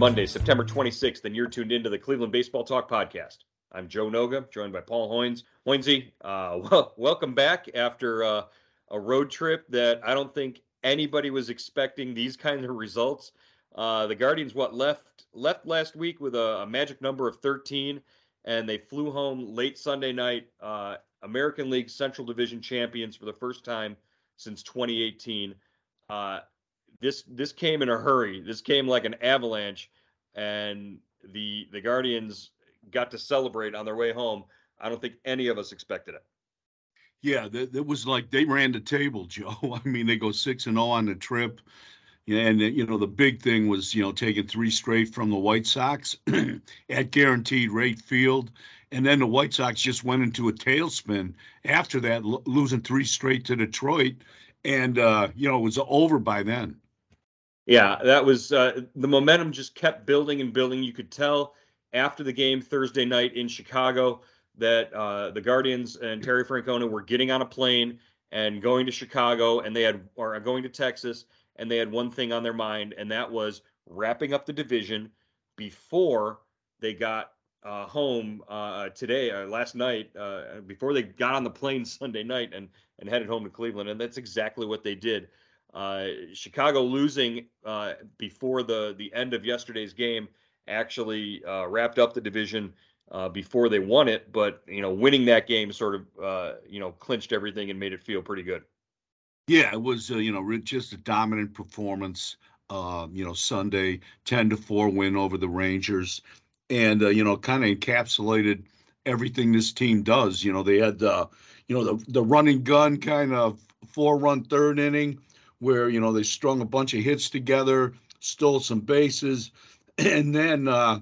Monday, September 26th, and you're tuned into the Cleveland Baseball Talk podcast. I'm Joe Noga, joined by Paul Hoynes. Hoynesy, uh, well, welcome back after uh, a road trip that I don't think anybody was expecting these kinds of results. Uh, the Guardians, what left left last week with a, a, magic number of 13, and they flew home late Sunday night. Uh, American League Central Division champions for the first time since 2018. This this came in a hurry. This came like an avalanche, and the the Guardians got to celebrate on their way home. I don't think any of us expected it. Yeah, that, was like they ran the table, Joe. I mean, they go six and zero oh on the trip. And you know the big thing was you know taking three straight from the White Sox at guaranteed rate field, and then the White Sox just went into a tailspin after that, lo- losing three straight to Detroit, and uh, you know it was over by then. Yeah, that was uh, the momentum just kept building and building. You could tell after the game Thursday night in Chicago that uh, the Guardians and Terry Francona were getting on a plane and going to Chicago, and they had or going to Texas, and they had one thing on their mind, and that was wrapping up the division before they got uh, home uh, today, uh, last night, uh, before they got on the plane Sunday night and and headed home to Cleveland, and that's exactly what they did. Uh, Chicago losing uh, before the the end of yesterday's game actually wrapped up the division uh, before they won it, but you know, winning that game sort of uh, you know clinched everything and made it feel pretty good. Yeah, it was uh, you know just a dominant performance. Uh, you know, Sunday ten to four win over the Rangers, and uh, you know, kind of encapsulated everything this team does. You know, they had the you know the the running gun kind of four run third inning where you know they strung a bunch of hits together, stole some bases, and then uh,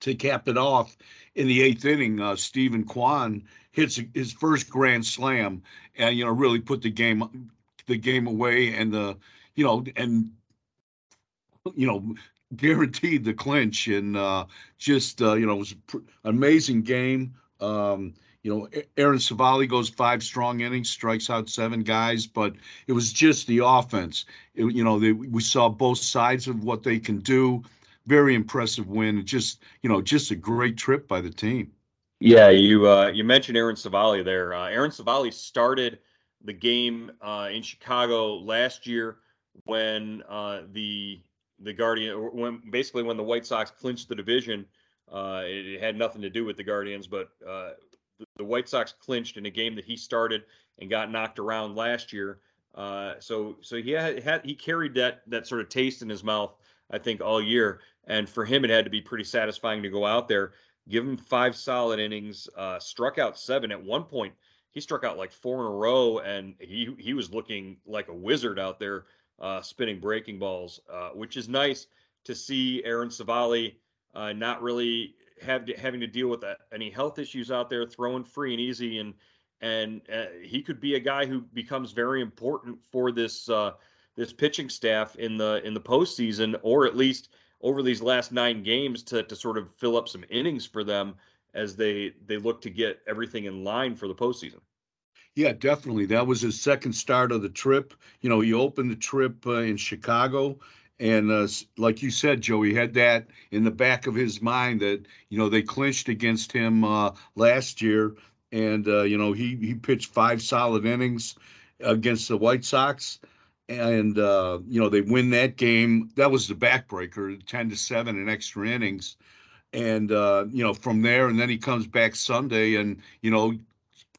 to cap it off in the eighth inning, uh, Steven Kwan hits his first grand slam, and you know really put the game the game away, and the you know and you know guaranteed the clinch, and uh, just uh, you know it was an amazing game. Um, you know, Aaron Civale goes five strong innings, strikes out seven guys, but it was just the offense. It, you know, they, we saw both sides of what they can do very impressive win. Just you know, just a great trip by the team. Yeah, you uh, you mentioned Aaron Civale there. Uh, Aaron Civale started the game uh, in Chicago last year when uh, the the Guardian when basically when the White Sox clinched the division. Uh, it, it, had nothing to do with the Guardians, but uh, the, White Sox clinched in a game that he started and got knocked around last year. so so he had, had he carried that that sort of taste in his mouth I think, all year. And for him, it had to be pretty satisfying to go out there, give him five solid innings, uh, struck out seven. At one point, he struck out like four in a row, and he he was looking like a wizard out there, uh, spinning breaking balls, uh, which is nice to see Aaron Civale uh, not really have having to deal with uh, any health issues out there, throwing free and easy, and and uh, he could be a guy who becomes very important for this this pitching staff in the in the postseason, or at least over these last nine games to to sort of fill up some innings for them as they they look to get everything in line for the postseason. Yeah, definitely. That was his second start of the trip. You know, he opened the trip uh, in Chicago, and uh, like you said, Joe, he had that in the back of his mind that you know they clinched against him uh, last year, and uh, you know he he pitched five solid innings against the White Sox. And uh, you know they win that game. That was the backbreaker, ten to seven in extra innings, and uh, you know from there, and then he comes back Sunday, and you know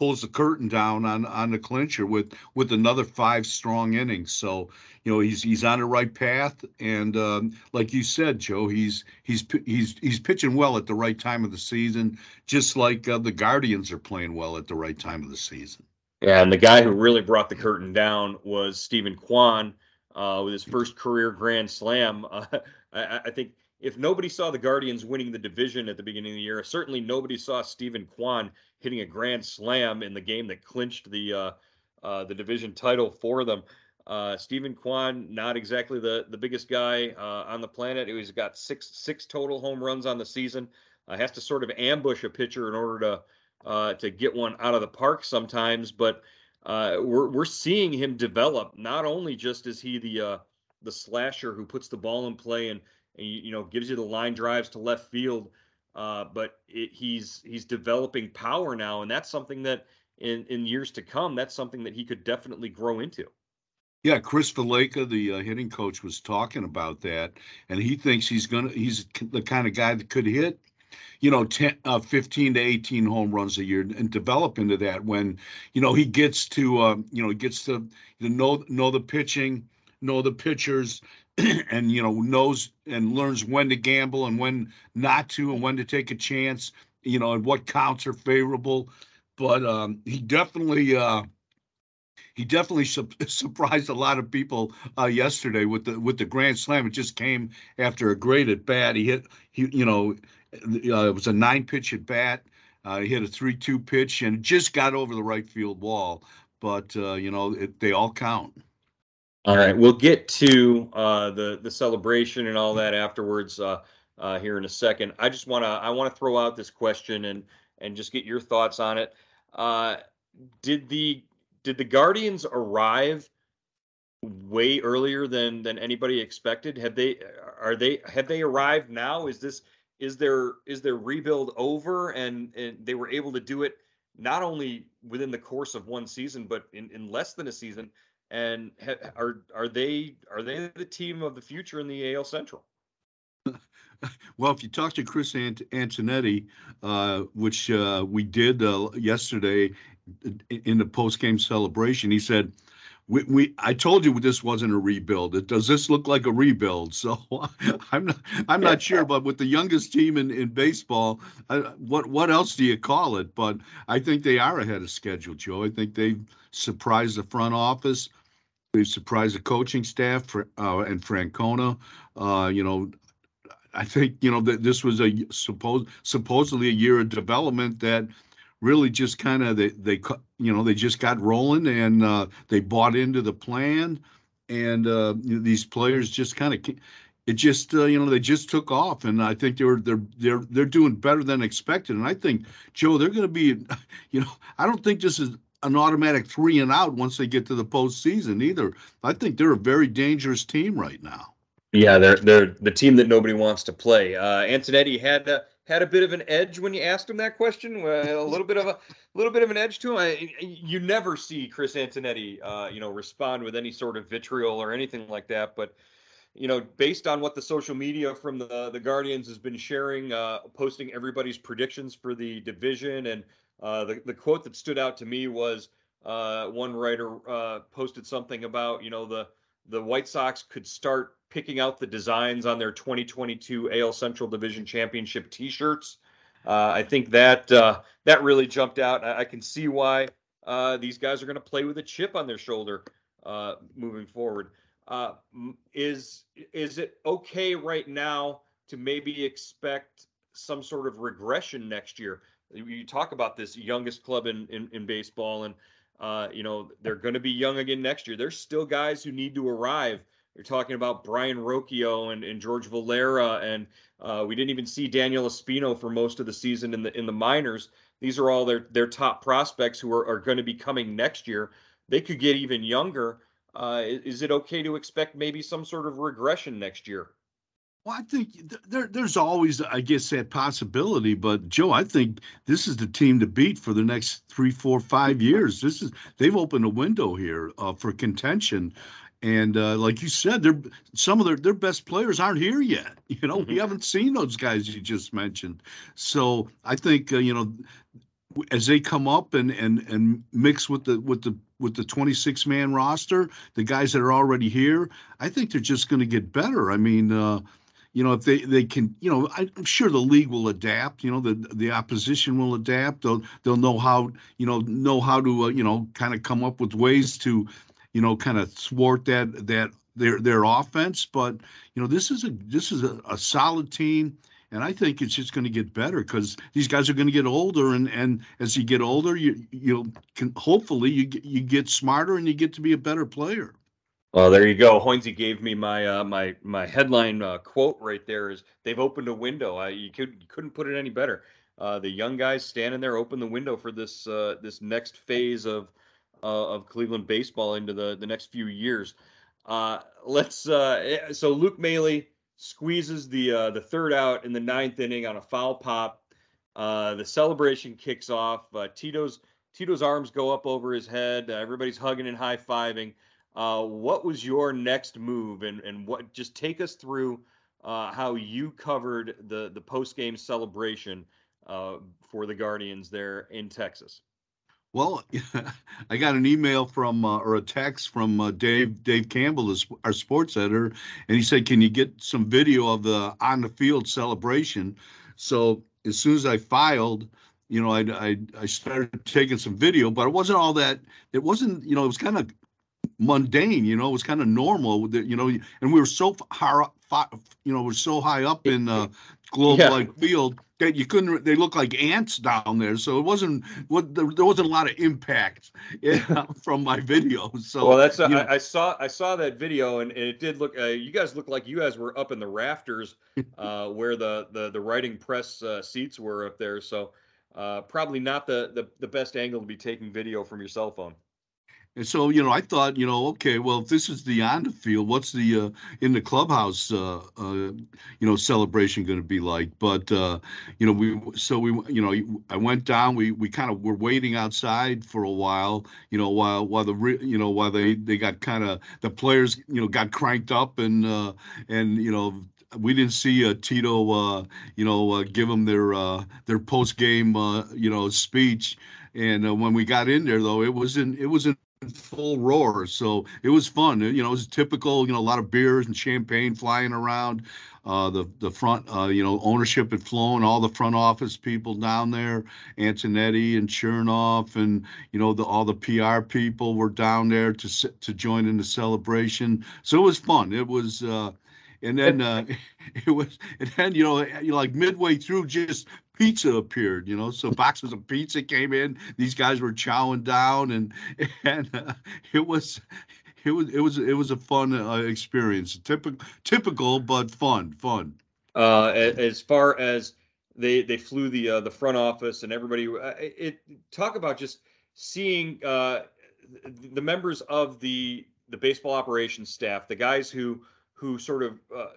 pulls the curtain down on on the clincher with with another five strong innings. So you know he's he's on the right path, and um, like you said, Joe, he's he's he's he's pitching well at the right time of the season, just like uh, the Guardians are playing well at the right time of the season. Yeah, and the guy who really brought the curtain down was Steven Kwan uh, with his first career Grand Slam. Uh, I, I, think if nobody saw the Guardians winning the division at the beginning of the year, certainly nobody saw Steven Kwan hitting a Grand Slam in the game that clinched the uh, uh the division title for them. Uh, Steven Kwan, not exactly the the biggest guy uh, on the planet. He's got six six total home runs on the season. has to sort of ambush a pitcher in order to uh, to get one out of the park sometimes, but uh, we're we're seeing him develop. Not only just is he the uh, the slasher who puts the ball in play and, and you know gives you the line drives to left field, uh, but it, he's he's developing power now, and that's something that in in years to come, that's something that he could definitely grow into. Yeah, Chris Valaika, the uh, hitting coach, was talking about that, and he thinks he's gonna he's the kind of guy that could hit you know, 10, uh, 15 to 18 home runs a year and develop into that when, you know, he gets to, uh, you know, he gets to you know, know the pitching, know the pitchers, and, you know, knows and learns when to gamble and when not to and when to take a chance, you know, and what counts are favorable. But um, he definitely, uh, he definitely su- surprised a lot of people uh, yesterday with the with the grand slam. It just came after a great at bat. He hit he you know uh, it was a nine pitch at bat. Uh, he hit a three-two pitch and just got over the right field wall. But uh, you know, it, they all count. All right, we'll get to uh, the the celebration and all that afterwards uh, uh, here in a second. I just want to I want to throw out this question and and just get your thoughts on it. did the did the Guardians arrive way earlier than than anybody expected? Have they are they have they arrived now? Is this is their is their rebuild over and, and they were able to do it not only within the course of one season but in, in less than a season and ha- are are they are they the team of the future in the AL Central? well, if you talk to Chris Ant- Antonetti, uh, which uh, we did uh, yesterday in the post game celebration, he said we, we I told you this wasn't a rebuild. does this look like a rebuild? So I'm not I'm not sure, but with the youngest team in, in baseball, uh, what what else do you call it? But I think they are ahead of schedule, Joe. I think they've surprised the front office. They've surprised the coaching staff for, uh, and Francona. Uh, you know, I think you know that this was a supposed supposedly a year of development that really just kind of they they you know they just got rolling and uh, they bought into the plan and uh, these players just kind of it just uh, you know they just took off and I think they're they're they're they're doing better than expected and I think Joe they're going to be you know I don't think this is an automatic three and out once they get to the postseason either. I think they're a very dangerous team right now. Yeah, they're they're the team that nobody wants to play. Uh, Antonetti had uh, had a bit of an edge when you asked him that question. A little bit of a little bit of an edge to him. I, you never see Chris Antonetti, uh, you know, respond with any sort of vitriol or anything like that. But you know, based on what the social media from the the Guardians has been sharing, uh, posting everybody's predictions for the division, and uh, the the quote that stood out to me was uh, one writer uh, posted something about you know the the White Sox could start picking out the designs on their 2022 AL Central Division Championship T-shirts. Uh, I think that uh, that really jumped out. I, I can see why these guys are going to play with a chip on their shoulder moving forward. Is is it okay right now to maybe expect some sort of regression next year? You talk about this youngest club in in, in baseball, and uh, you know, they're going to be young again next year. There's still guys who need to arrive. You're talking about Brayan Rocchio and, and George Valera, and uh, we didn't even see Daniel Espino for most of the season in the in the minors. These are all their their top prospects who are, are going to be coming next year. They could get even younger. Uh, is, is it okay to expect maybe some sort of regression next year? Well, I think there, there's always, I guess, that possibility. But Joe, I think this is the team to beat for the next three, four, five years. This is they've opened a window here uh, for contention, And uh, like you said, they're some of their their best players aren't here yet. You know, Mm-hmm. we haven't seen those guys you just mentioned. So I think uh, you know, as they come up and and and mix with the with the with the 26 man roster, the guys that are already here, I think they're just going to get better. I mean, uh, you know, if they they can, you know, I'm sure the league will adapt. You know, the the opposition will adapt. They'll they'll know how you know know how to uh, you know kind of come up with ways to, you know, kind of thwart that that their their offense. But you know, this is a this is a, a solid team. And I think it's just going to get better because these guys are going to get older, and, and as you get older, you you can hopefully you you get smarter and you get to be a better player. Well, there you go. Hoynesy gave me my uh, my my headline uh, quote right there. Is they've opened a window. I, you could you couldn't put it any better. Uh, the young guys standing there open the window for this uh, this next phase of uh, of Cleveland baseball into the the next few years. Uh, let's uh, so Luke Maile squeezes the the third out in the ninth inning on a foul pop. The celebration kicks off. Tito's Tito's arms go up over his head. Everybody's hugging and high fiving. Uh, what was your next move, and and what? Just take us through uh, how you covered the the post game celebration uh, for the Guardians there in Texas. Well, I got an email from uh, or a text from uh, Dave Dave Campbell, our sports editor, and he said, "Can you get some video of the on the field celebration?" So as soon as I filed, you know, I I, I started taking some video, but it wasn't all that. It wasn't, you know, it was kind of mundane. You know, it was kind of normal. That You know, and we were so high, up, you know, we're so high up in uh, Globe Yeah. Life Field that you couldn't. They looked like ants down there, so it wasn't. What there, there wasn't a lot of impact yeah, from my video. So well, that's you know, I, I saw I saw that video, and, and it did look. Uh, you guys looked like you guys were up in the rafters, uh, where the the the writing press uh, seats were up there. So uh, probably not the, the the best angle to be taking video from your cell phone. And so, you know, I thought, you know, okay, well, if this is the on the field, what's the uh, in the clubhouse, uh, uh, you know, celebration going to be like? But uh, you know, we so we, you know, I went down. We we kind of were waiting outside for a while, you know, while while the you know while they they got kind of the players, you know, got cranked up and uh, and you know we didn't see uh, Tito, uh, you know, uh, give them their uh, their post game, uh, you know, speech. And uh, when we got in there, though, it was in it was in full roar. So it was fun. You know, it was typical. You know, a lot of beers and champagne flying around. Uh, the the front, uh, you know, ownership had flown. All the front office people down there, Antonetti and Chernoff, and you know, the all the PR people were down there to to join in the celebration. So it was fun. It was. Uh, and then uh, it was, and then you know, like midway through, just pizza appeared. You know, so boxes of pizza came in. These guys were chowing down, and and uh, it was, it was, it was, it was a fun uh, experience. Typical, typical, but fun, fun. Uh, as far as they they flew the uh, the front office and everybody, uh, it, talk about just seeing uh, the members of the the baseball operations staff, the guys who who sort of uh,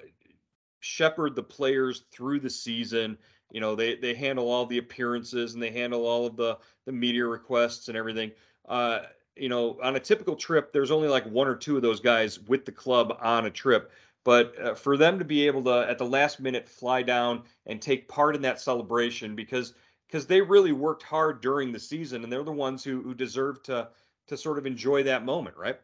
shepherd the players through the season. You know, they they handle all the appearances and they handle all of the the media requests and everything. Uh, you know, on a typical trip, there's only like one or two of those guys with the club on a trip. But uh, for them to be able to, at the last minute, fly down and take part in that celebration because because they really worked hard during the season and they're the ones who who deserve to to sort of enjoy that moment, right?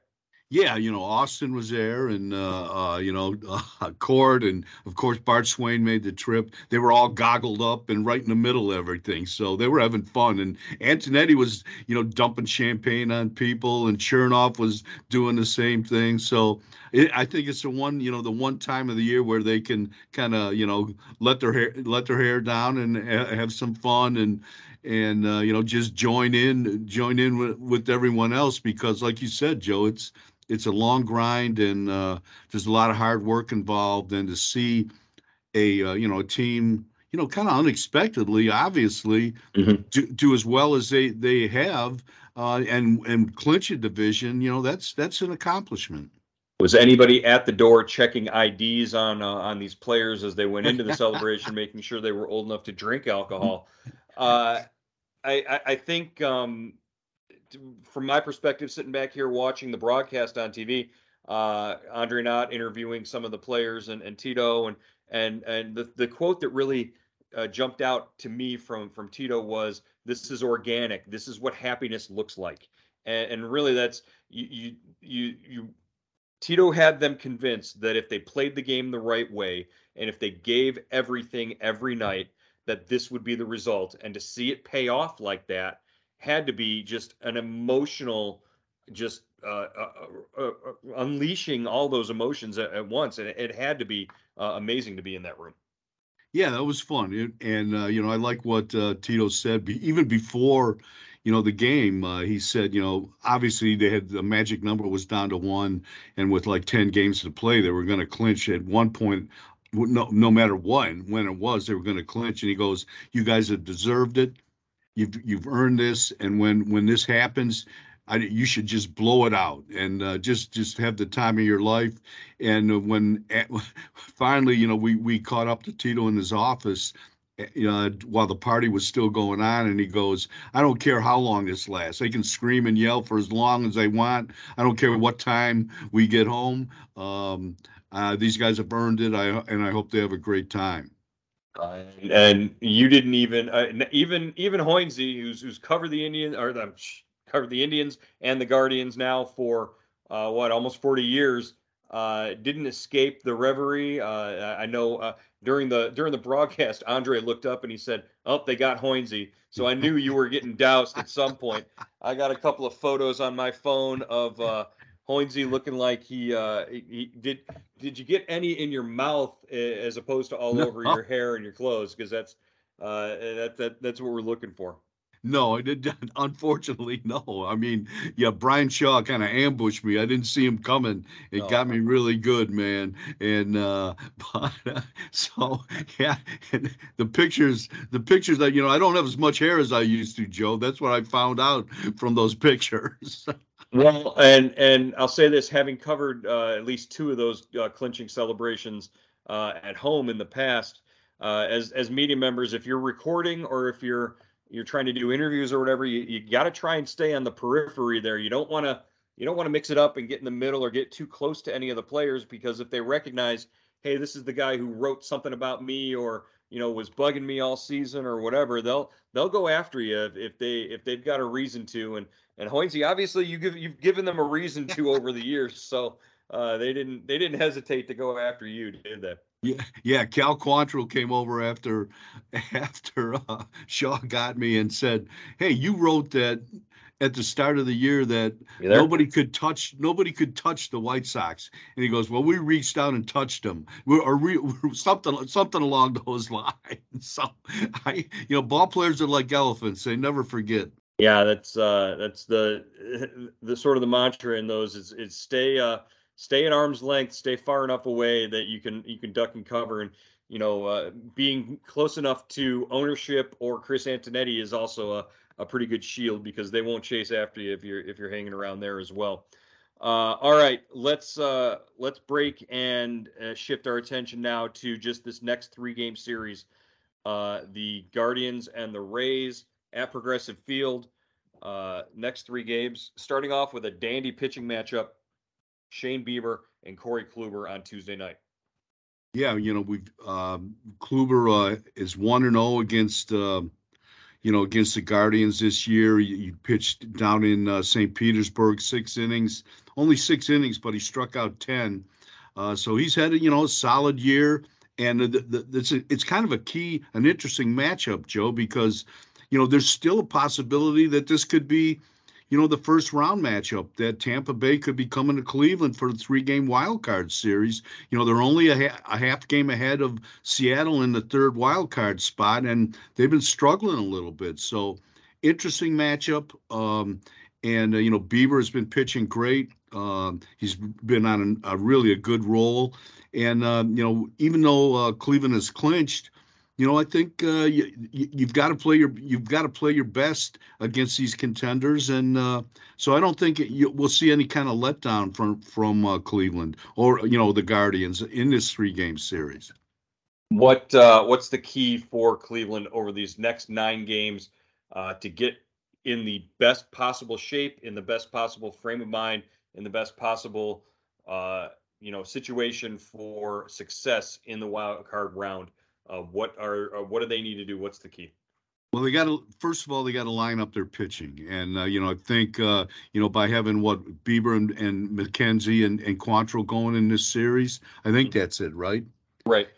Yeah, you know, Austin was there, and uh, uh, you know, uh, Cord, and of course Bart Swain made the trip. They were all goggled up and right in the middle of everything, so they were having fun. And Antonetti was, you know, dumping champagne on people, and Chernoff was doing the same thing. So it, I think it's the one, you know, the one time of the year where they can kind of, you know, let their hair let their hair down and ha- have some fun and and uh, you know just join in join in with everyone else because like you said joe it's it's a long grind and uh, there's a lot of hard work involved and to see a uh, you know a team you know kind of unexpectedly obviously Mhm. do, do as well as they they have uh, and and clinch a division you know that's that's an accomplishment Was anybody at the door checking IDs on uh, on these players as they went into the celebration, making sure they were old enough to drink alcohol? Uh, I, I I think um, from my perspective, sitting back here watching the broadcast on TV, uh, Andre Knott interviewing some of the players and, and Tito and and and the, the quote that really uh, jumped out to me from from Tito was this is organic. This is what happiness looks like. And, and really that's you you you you Tito had them convinced that if they played the game the right way and if they gave everything every night that this would be the result. And to see it pay off like that had to be just an emotional just uh, uh, uh, uh unleashing all those emotions at, at once and it, it, had to be uh, amazing to be in that room. Yeah that was fun it, and uh, you know i like what tito said be, even before you know the game he said you know obviously they had the magic number was down to one and with like 10 games to play they were going to clinch at one point no, no matter what when it was they were going to clinch and he goes you guys have deserved it you've you've earned this and when when this happens I, you should just blow it out and uh, just just have the time of your life. And when finally, you know, we we caught up to Tito in his office, uh, while the party was still going on, and he goes, "I don't care how long this lasts. They can scream and yell for as long as they want. I don't care what time we get home. Um, uh, these guys have earned it. I and I hope they have a great time." Uh, and you didn't even uh, even even Hoynesy, who's who's covered the Indian or the covered the Indians and the Guardians now for uh, what almost 40 years. Uh, didn't escape the reverie. Uh, I know uh, during the during the broadcast, Andre looked up and he said, "Oh, they got Hoynesy." So I knew you were getting doused at some point. I got a couple of photos on my phone of Hoynesy looking like he, uh, he, did. Did you get any in your mouth as opposed to all no. over your hair and your clothes? Because that's uh, that, that that's what we're looking for. No, I did. Unfortunately, no. I mean, yeah, Bryan Shaw kind of ambushed me. I didn't see him coming. It no. got me really good, man. And uh, but uh, so yeah, the pictures, the pictures that you know, I don't have as much hair as I used to, Joe. That's what I found out from those pictures. Well, and and I'll say this: having covered uh, at least two of those uh, clinching celebrations uh, at home in the past, uh, as as media members, if you're recording or if you're you're trying to do interviews or whatever, you, you got to try and stay on the periphery there. You don't want to you don't want to mix it up and get in the middle or get too close to any of the players because if they recognize, hey, this is the guy who wrote something about me or you know was bugging me all season or whatever, they'll they'll go after you if, if they if they've got a reason to. And and Hoynesy, obviously you give you've given them a reason to over the years, so uh, they didn't they didn't hesitate to go after you, did they? Yeah, yeah. Cal Quantrill came over after after uh, Shaw got me and said, "Hey, you wrote that at the start of the year that nobody could touch nobody could touch the White Sox." And he goes, "Well, we reached out and touched them, or we, something something along those lines." So, I you know, ball players are like elephants; they never forget. Yeah, that's uh, that's the the sort of the mantra in those is is stay. Uh, stay at arm's length, stay far enough away that you can you can duck and cover, and you know uh, being close enough to ownership or Chris Antonetti is also a, a pretty good shield because they won't chase after you if you're if you're hanging around there as well. Uh, all right, let's uh, let's break and uh, shift our attention now to just this next three game series. Uh, the Guardians and the Rays at Progressive Field. Uh, next three games, starting off with a dandy pitching matchup Shane Bieber and Corey Kluber on Tuesday night. Yeah, you know we've um, Kluber uh, is one and zero oh against uh, you know against the Guardians this year. He, he pitched down in uh, St. Petersburg six innings, only six innings, but he struck out ten. Uh, so he's had you know a solid year, and the, the, it's a, it's kind of a key, an interesting matchup, Joe, because you know there's still a possibility that this could be you know, the first round matchup that Tampa Bay could be coming to Cleveland for the three game wild card series. You know, they're only a, ha- a half game ahead of Seattle in the third wild card spot, and they've been struggling a little bit. So, interesting matchup. Um, and, uh, you know, Bieber has been pitching great. Um, he's been on a, a, really a good roll. And, uh, you know, even though uh, Cleveland has clinched, you know, I think uh, you, you've got to play your you've got to play your best against these contenders, and uh, so I don't think you, we'll see any kind of letdown from from uh, Cleveland or you know the Guardians in this three game series. What uh, what's the key for Cleveland over these next nine games uh, to get in the best possible shape, in the best possible frame of mind, in the best possible uh, you know situation for success in the wild card round. Uh, what are uh, what do they need to do? What's the key? Well, they got to first of all they got to line up their pitching, and uh, you know I think uh, you know by having what Bieber and, and McKenzie and and Quantrill going in this series, I think mm-hmm. that's it, right? Right.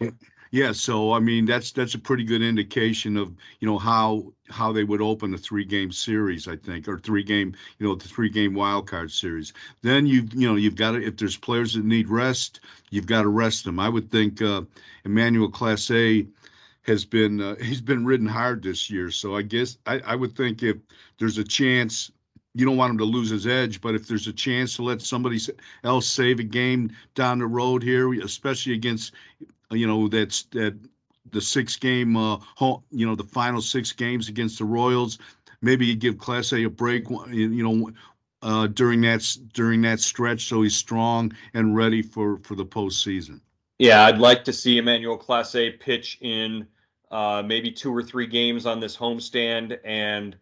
Yeah, so I mean that's that's a pretty good indication of you know how how they would open a three game series, I think, or three game you know the three game wild card series. Then you you know you've got to if there's players that need rest, you've got to rest them. I would think uh, Emmanuel Clase has been uh, he's been ridden hard this year, so I guess I, I would think if there's a chance you don't want him to lose his edge, but if there's a chance to let somebody else save a game down the road here, especially against you know that's that the six game uh home, you know the final six games against the Royals. Maybe you give Clase a break, you know, uh, during that during that stretch, so he's strong and ready for for the postseason. Yeah, I'd like to see Emmanuel Clase pitch in uh, maybe two or three games on this homestand, and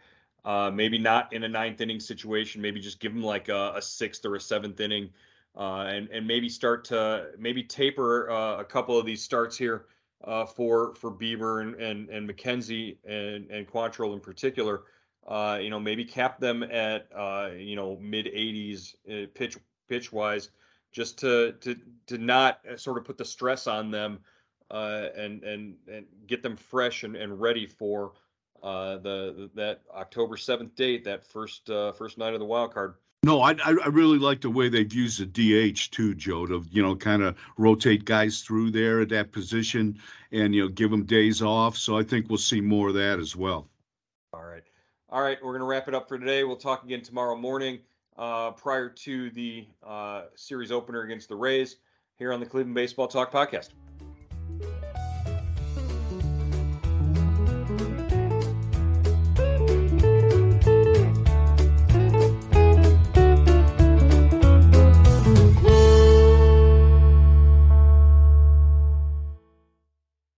uh, maybe not in a ninth inning situation. Maybe just give him like a, a sixth or a seventh inning uh, and and maybe start to maybe taper uh, a couple of these starts here uh, for for Bieber and and, and McKenzie and and Quantrill in particular. Uh, you know, maybe cap them at uh, you know mid 80s uh, pitch pitch wise, just to to to not sort of put the stress on them and and and get them fresh and, and ready for the that October 7th date, that first first night of the wild card. No, I, I really like the way they've used the DH too, Joe, to you know kind of rotate guys through there at that position and you know give them days off. So I think we'll see more of that as well. All right, all right, we're gonna wrap it up for today. We'll talk again tomorrow morning, uh, prior to the uh, series opener against the Rays here on the Cleveland Baseball Talk podcast.